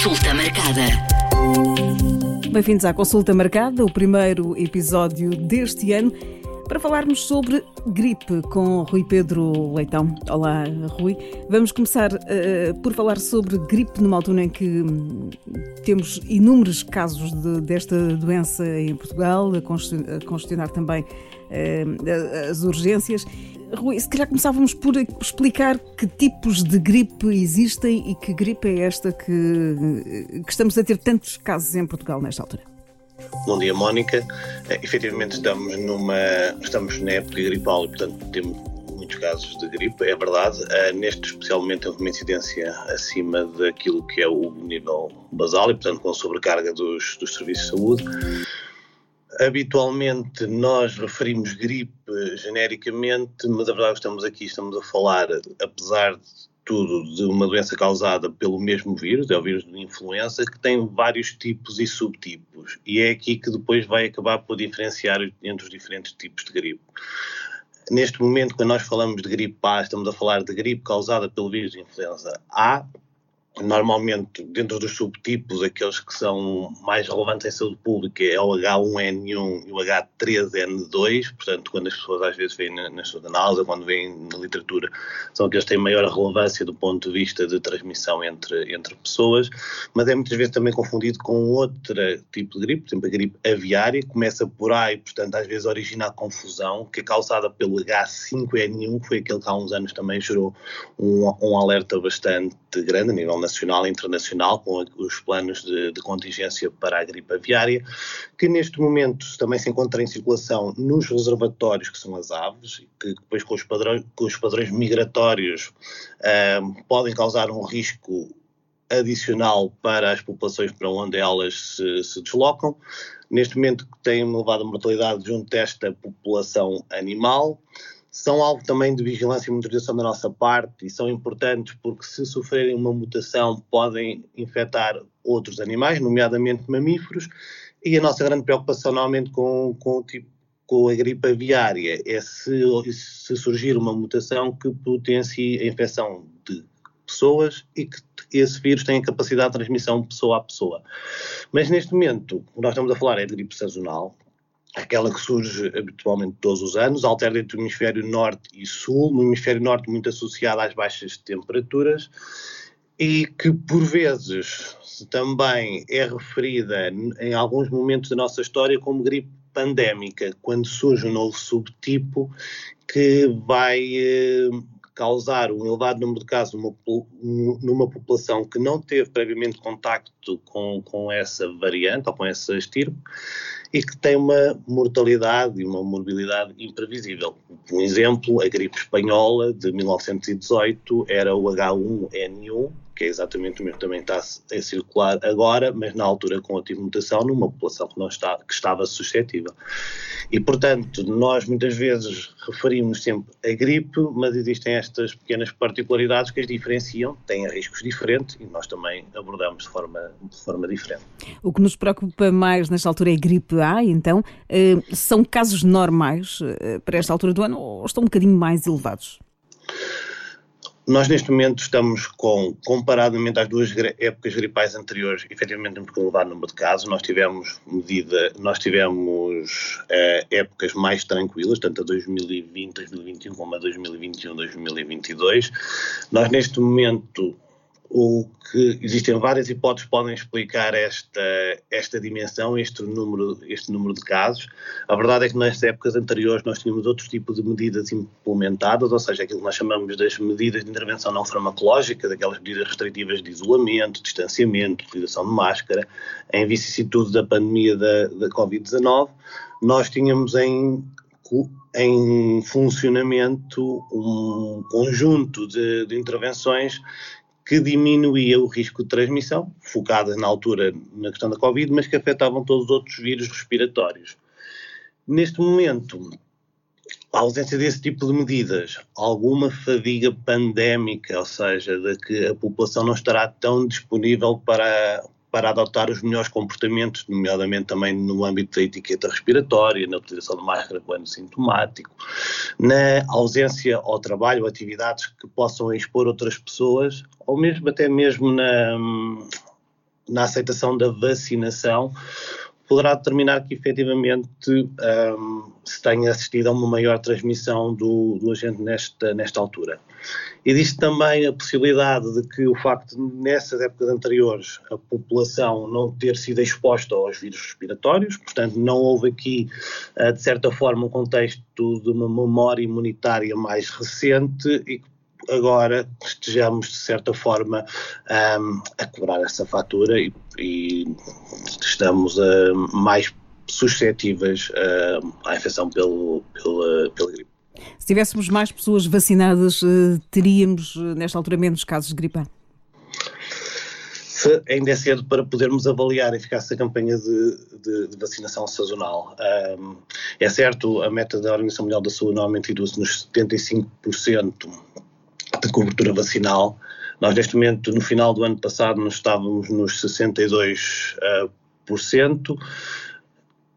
Consulta marcada. Bem-vindos à Consulta Marcada, o primeiro episódio deste ano, para falarmos sobre gripe com Rui Pedro Leitão. Olá, Rui. Vamos começar uh, por falar sobre gripe numa altura em que hum, temos inúmeros casos de, desta doença em Portugal, a congestionar também uh, as urgências. Rui, se calhar começávamos por explicar que tipos de gripe existem e que gripe é esta que, que estamos a ter tantos casos em Portugal nesta altura. Bom dia, Mónica. É, efetivamente estamos numa estamos na época gripal e, portanto, temos muitos casos de gripe, é verdade. Uh, neste, especialmente, temos uma incidência acima daquilo que é o nível basal e, portanto, com sobrecarga dos, dos serviços de saúde. Habitualmente nós referimos gripe genericamente, mas a verdade é que estamos aqui, estamos a falar, apesar de tudo, de uma doença causada pelo mesmo vírus, é o vírus de influenza, que tem vários tipos e subtipos. E é aqui que depois vai acabar por diferenciar entre os diferentes tipos de gripe. Neste momento, quando nós falamos de gripe A, estamos a falar de gripe causada pelo vírus de influenza A, normalmente dentro dos subtipos, aqueles que são mais relevantes em saúde pública é o H1N1 e o H3N2, portanto, quando as pessoas às vezes veem nas suas análises, quando veem na literatura, são aqueles que têm maior relevância do ponto de vista de transmissão entre, entre pessoas, mas é muitas vezes também confundido com outro tipo de gripe, por exemplo, a gripe aviária, começa por A e, portanto, às vezes origina a confusão, que é causada pelo H5N1, que foi aquele que há uns anos também gerou um, um alerta bastante grande a nível nacional nacional e internacional, com os planos de, de, contingência para a gripe aviária, que neste momento também se encontra em circulação nos reservatórios, que são as aves, que depois com os padrões, com os padrões migratórios um, podem causar um risco adicional para as populações para onde elas se, se deslocam. Neste momento tem elevada mortalidade junto desta população animal são algo também de vigilância e monitorização da nossa parte e são importantes porque se sofrerem uma mutação podem infectar outros animais, nomeadamente mamíferos, e a nossa grande preocupação normalmente com, com o tipo com a gripe aviária é se, se surgir uma mutação que potencie a infecção de pessoas e que esse vírus tem a capacidade de transmissão pessoa a pessoa. Mas neste momento, o que nós estamos a falar é de gripe sazonal, aquela que surge habitualmente todos os anos, alterna entre o hemisfério norte e sul, no hemisfério norte muito associada às baixas temperaturas, e que por vezes também é referida em alguns momentos da nossa história como gripe pandémica, quando surge um novo subtipo que vai eh, causar um elevado número de casos numa, numa população que não teve previamente contacto com, com essa variante ou com essa estirpe e que tem uma mortalidade e uma morbilidade imprevisível. Um exemplo, a gripe espanhola de 1918 era o H1N1, que é exatamente o mesmo também está a circular agora, mas na altura com a mutação numa população que, não está, que estava suscetível. E, portanto, nós muitas vezes referimos sempre a gripe, mas existem estas pequenas particularidades que as diferenciam, têm riscos diferentes e nós também abordamos de forma, de forma diferente. O que nos preocupa mais nesta altura é a gripe A, então. Eh, são casos normais eh, para esta altura do ano ou estão um bocadinho mais elevados? Nós, neste momento, estamos com, comparadamente às duas épocas gripais anteriores, efetivamente um pouco elevado número de casos. Nós tivemos medida, nós tivemos eh, épocas mais tranquilas, tanto a 2020, 2021 como a 2021, 2022. Nós, neste momento, o que existem várias hipóteses que podem explicar esta, esta dimensão, este número, este número de casos. A verdade é que nas épocas anteriores nós tínhamos outros tipos de medidas implementadas, ou seja, aquilo que nós chamamos das medidas de intervenção não farmacológica, daquelas medidas restritivas de isolamento, distanciamento, utilização de máscara, em vicissitude da pandemia da, da Covid-19, nós tínhamos em em funcionamento um conjunto de, de intervenções que diminuía o risco de transmissão, focada na altura na questão da Covid, mas que afetavam todos os outros vírus respiratórios. Neste momento, a ausência desse tipo de medidas, alguma fadiga pandémica, ou seja, de que a população não estará tão disponível para, para adotar os melhores comportamentos, nomeadamente também no âmbito da etiqueta respiratória, na utilização de máscara quando sintomático, na ausência ao trabalho, atividades que possam expor outras pessoas, ou mesmo até mesmo na, na aceitação da vacinação poderá determinar que efetivamente um, se tenha assistido a uma maior transmissão do, do agente nesta, nesta altura. Existe também a possibilidade de que o facto de, nessas épocas anteriores, a população não ter sido exposta aos vírus respiratórios, portanto, não houve aqui, uh, de certa forma, um contexto de uma memória imunitária mais recente e que agora estejamos, de certa forma, um, a cobrar essa fatura e, e estamos uh, mais suscetíveis uh, à infecção pelo, pela, pela gripe. Se tivéssemos mais pessoas vacinadas, uh, teríamos, nesta altura, menos casos de gripe? Se ainda é cedo para podermos avaliar a eficácia da campanha de, de, de vacinação sazonal. Um, é certo, a meta da Organização Mundial da Saúde normalmente reduz nos 75% de cobertura vacinal. Nós, neste momento, no final do ano passado, nós estávamos nos 62%. Uh, cento.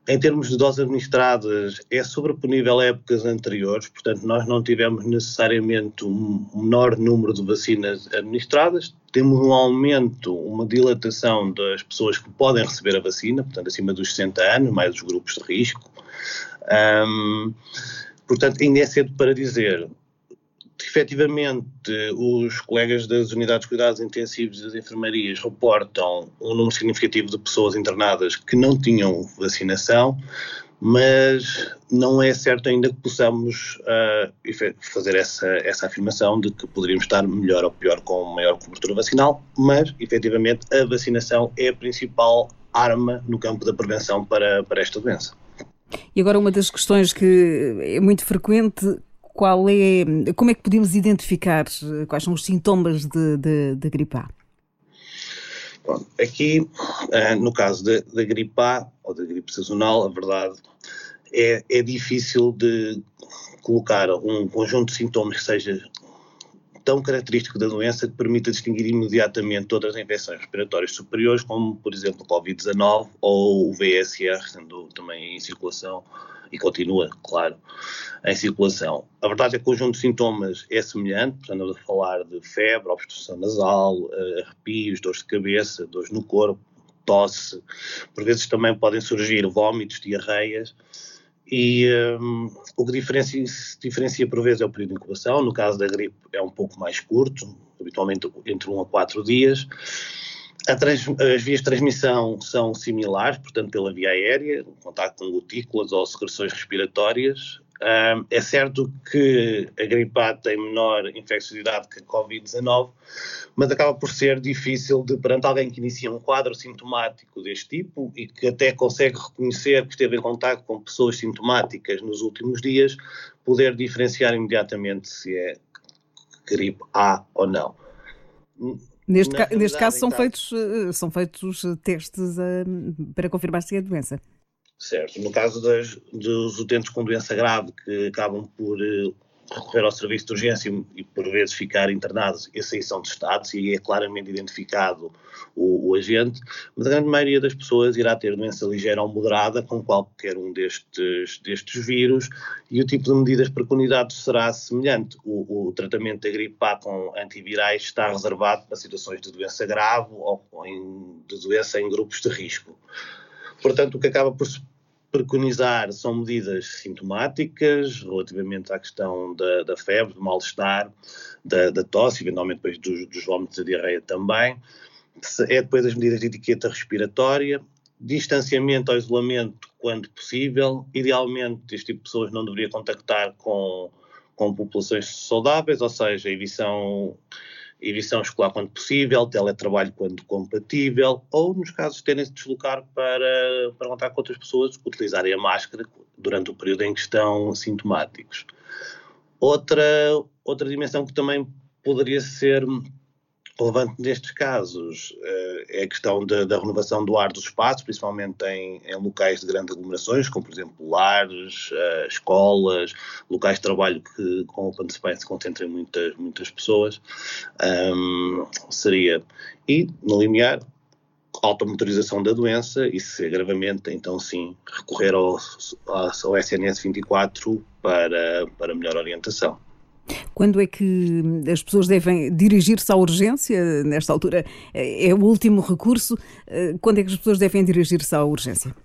Em termos de doses administradas, é sobreponível a épocas anteriores, portanto, nós não tivemos necessariamente um menor número de vacinas administradas, temos um aumento, uma dilatação das pessoas que podem receber a vacina, portanto, acima dos 60 anos, mais os grupos de risco. Um, portanto, ainda é cedo para dizer efetivamente os colegas das unidades de cuidados intensivos e das enfermarias reportam um número significativo de pessoas internadas que não tinham vacinação, mas não é certo ainda que possamos uh, fazer essa, essa afirmação de que poderíamos estar melhor ou pior com maior cobertura vacinal, mas efetivamente a vacinação é a principal arma no campo da prevenção para, para esta doença. E agora uma das questões que é muito frequente, qual é, como é que podemos identificar eh, quais são os sintomas de, de, de gripe A? Bom, aqui, uh, no caso da gripe A ou da gripe sazonal, a verdade é, é difícil de colocar um conjunto de sintomas que seja tão característico da doença que permita distinguir imediatamente todas as infecções respiratórias superiores, como, por exemplo, o Covid-19 ou o VSR, sendo também em circulação e continua, claro, em circulação. A verdade é que o conjunto de sintomas é semelhante, portanto, a falar de febre, obstrução nasal, eh, arrepios, dores de cabeça, dores no corpo, tosse, por vezes também podem surgir vômitos, diarreias, e um, o que diferencia, diferencia por vezes é o período de incubação, no caso da gripe é um pouco mais curto, habitualmente entre 1 a 4 dias, Trans, as vias de transmissão são similares, portanto, pela via aérea, contato com gotículas ou secreções respiratórias. Um, é certo que a gripe A tem menor infecciosidade que a Covid-19, mas acaba por ser difícil de, perante alguém que inicia um quadro sintomático deste tipo e que até consegue reconhecer que esteve em contato com pessoas sintomáticas nos últimos dias, poder diferenciar imediatamente se é gripe A ou não Neste, ca neste caso são feitos, eh, são feitos eh, testes uh, para confirmar se é doença. Certo. No caso das, dos utentes com doença grave que acabam por uh, recorrer ao serviço de urgência e por vezes ficar internados, esses aí são testados e é claramente identificado o, o, agente, mas a grande maioria das pessoas irá ter doença ligeira ou moderada com qualquer um destes, destes vírus e o tipo de medidas preconizadas será semelhante. O, o tratamento da gripe A com antivirais está reservado para situações de doença grave ou em, de doença em grupos de risco. Portanto, o que acaba por se preconizar são medidas sintomáticas relativamente à questão da, da febre, do mal-estar, da, da, tosse, eventualmente depois dos, dos vômitos e diarreia também. É depois as medidas de etiqueta respiratória, distanciamento ou isolamento quando possível. Idealmente, este tipo de pessoas não deveria contactar com, com populações saudáveis, ou seja, edição edição escolar quando possível, teletrabalho quando compatível, ou nos casos de terem de deslocar para, para contar com outras pessoas, utilizarem a máscara durante o período em que estão sintomáticos. Outra, outra dimensão que também poderia ser relevante nestes casos uh, é a questão da, da, renovação do ar dos espaços, principalmente em, em, locais de grandes aglomerações, como por exemplo lares, uh, escolas, locais de trabalho que com open se concentrem muitas, muitas pessoas. Um, seria. E, no limiar, automonitorização da doença e, se agravamento, então sim, recorrer ao, ao SNS 24 para, para melhor orientação. Quando é que as pessoas devem dirigir-se à urgência? Nesta altura é o último recurso. Quando é que as pessoas devem dirigir-se à urgência?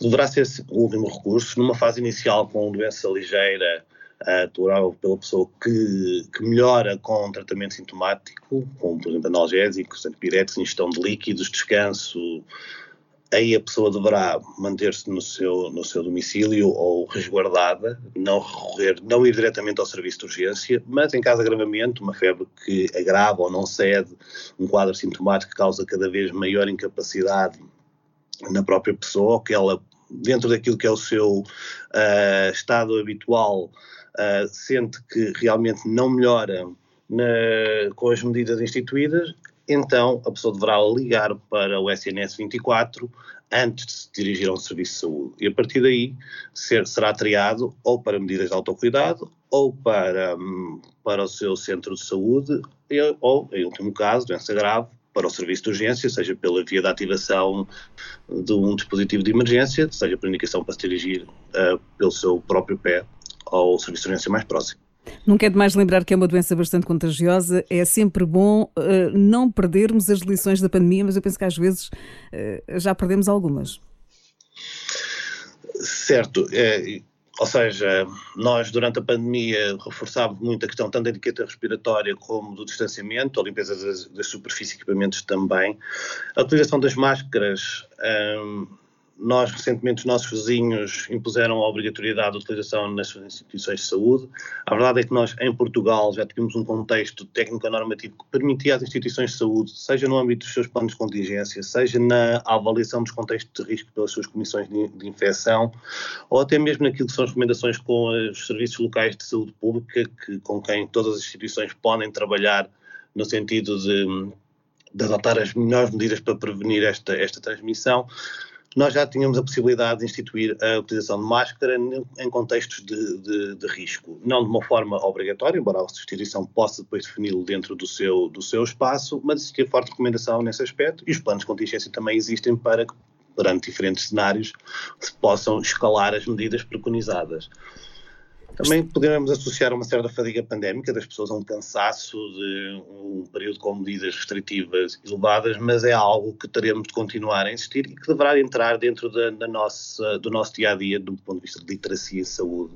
Deverá ser o último recurso. Numa fase inicial com doença ligeira, aturável pela pessoa que, que, melhora com tratamento sintomático, como por exemplo analgésicos, antipiréticos, ingestão de líquidos, descanso, aí a pessoa deverá manter-se no seu, no seu domicílio ou resguardada, não recorrer, não ir diretamente ao serviço de urgência, mas em caso de agravamento, uma febre que agrava ou não cede, um quadro sintomático que causa cada vez maior incapacidade na própria pessoa, ou que ela, dentro daquilo que é o seu uh, estado habitual, uh, sente que realmente não melhora na, com as medidas instituídas, então a pessoa deverá ligar para o SNS 24 antes de se dirigir a um serviço de saúde. E a partir daí ser, será triado ou para medidas de autocuidado ou para, hum, para o seu centro de saúde ou, em último caso, doença grave, para o serviço de urgência, seja pela via da ativação de um dispositivo de emergência, seja por indicação para se dirigir uh, pelo seu próprio pé ao serviço de urgência mais próximo. Nunca é demais lembrar que é uma doença bastante contagiosa. É sempre bom uh, não perdermos as lições da pandemia, mas eu penso que às vezes uh, já perdemos algumas. Certo. É, ou seja, nós durante a pandemia reforçámos muito a questão tanto da etiqueta respiratória como do distanciamento, a limpeza das, das superfícies e equipamentos também. A utilização das máscaras. Um, nós, recentemente, os nossos vizinhos impuseram a obrigatoriedade de utilização nas suas instituições de saúde. A verdade é que nós, em Portugal, já tínhamos um contexto técnico-normativo que permitia às instituições de saúde, seja no âmbito dos seus planos de contingência, seja na avaliação dos contextos de risco pelas suas comissões de, de infecção, ou até mesmo naquilo que são as recomendações com os serviços locais de saúde pública, que, com quem todas as instituições podem trabalhar no sentido de, de adotar as melhores medidas para prevenir esta, esta transmissão nós já tínhamos a possibilidade de instituir a utilização de máscara em contextos de, de, de risco, não de uma forma obrigatória, embora a instituição possa depois defini-lo dentro do seu, do seu espaço, mas existia forte recomendação nesse aspecto e os planos de contingência também existem para que, perante diferentes cenários, se possam escalar as medidas preconizadas. Também poderemos associar uma certa fadiga pandémica das pessoas a um cansaço de um período com medidas restritivas elevadas, mas é algo que teremos de continuar a insistir e que deverá entrar dentro da, da nossa, do nosso dia a dia, do ponto de vista de literacia e saúde,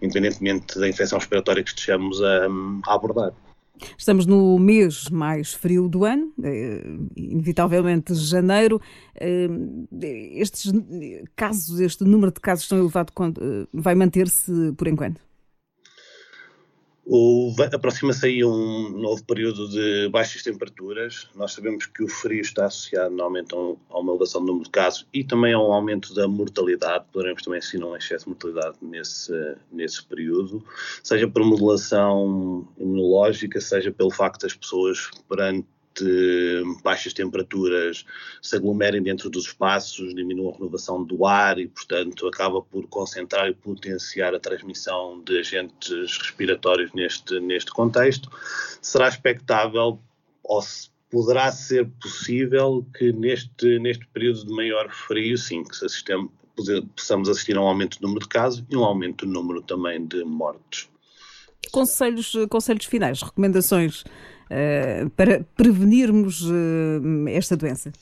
independentemente da infecção respiratória que estejamos a, a abordar. Estamos no mês mais frio do ano, eh, inevitavelmente janeiro. Eh, estes casos, este número de casos tão elevado eh, vai manter-se por enquanto? Aproxima-se aí um novo período de baixas temperaturas. Nós sabemos que o frio está associado normalmente a uma elevação do número de casos e também a um aumento da mortalidade. Poderemos também assistir um excesso de mortalidade nesse, nesse período, seja por modulação imunológica, seja pelo facto das pessoas perante de baixas temperaturas se aglomerem dentro dos espaços, diminuam a renovação do ar e, portanto, acaba por concentrar e potenciar a transmissão de agentes respiratórios neste, neste contexto. Será expectável ou se poderá ser possível que neste, neste período de maior frio, sim, que se assistemos, possamos assistir a um aumento do número de casos e um aumento do número também de mortes. Conselhos, conselhos finais, recomendações para prevenirmos uh, esta doença?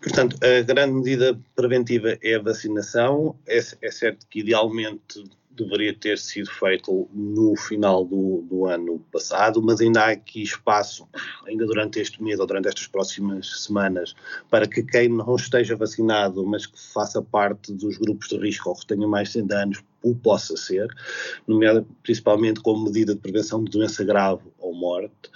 Portanto, a grande medida preventiva é a vacinação. É, é certo que idealmente deveria ter sido feito no final do, do, ano passado, mas ainda há aqui espaço, ainda durante este mês ou durante estas próximas semanas, para que quem não esteja vacinado, mas que faça parte dos grupos de risco ou que tenha mais de 60 anos, o possa ser, nomeado principalmente como medida de prevenção de doença grave morte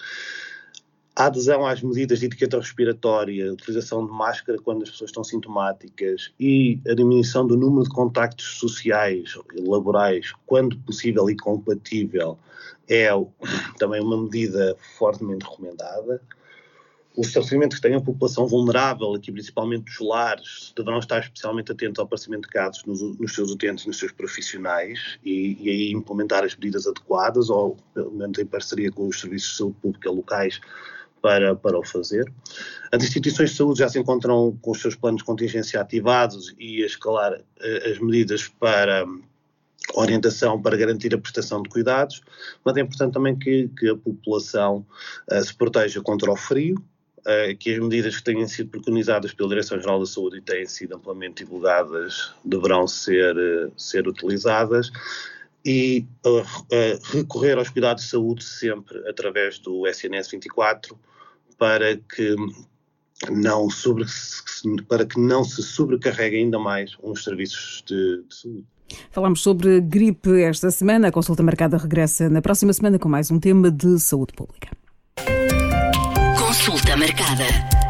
a adesão às medidas de etiqueta respiratória, a utilização de máscara quando as pessoas estão sintomáticas e a diminuição do número de contactos sociais e laborais, quando possível e compatível, é também uma medida fortemente recomendada. Os estabelecimentos que tenham população vulnerável, aqui principalmente os lares, deverão estar especialmente atentos ao aparecimento de casos nos, nos seus utentes nos seus profissionais e, e, aí implementar as medidas adequadas, ou pelo menos em parceria com os serviços de saúde pública locais, para, para o fazer. As instituições de saúde já se encontram com os seus planos de contingência ativados e a escalar uh, as medidas para orientação para garantir a prestação de cuidados, mas é importante também que, que a população uh, se proteja contra o frio, uh, que as medidas que tenham sido preconizadas pela Direção-Geral da Saúde e têm sido amplamente divulgadas deverão ser, uh, ser utilizadas e recorrer aos cuidados de saúde sempre através do SNS 24 para que não sobre, para que não se sobrecarregue ainda mais os serviços de, de saúde. Falamos sobre gripe esta semana. A consulta marcada regressa na próxima semana com mais um tema de saúde pública. Marcada.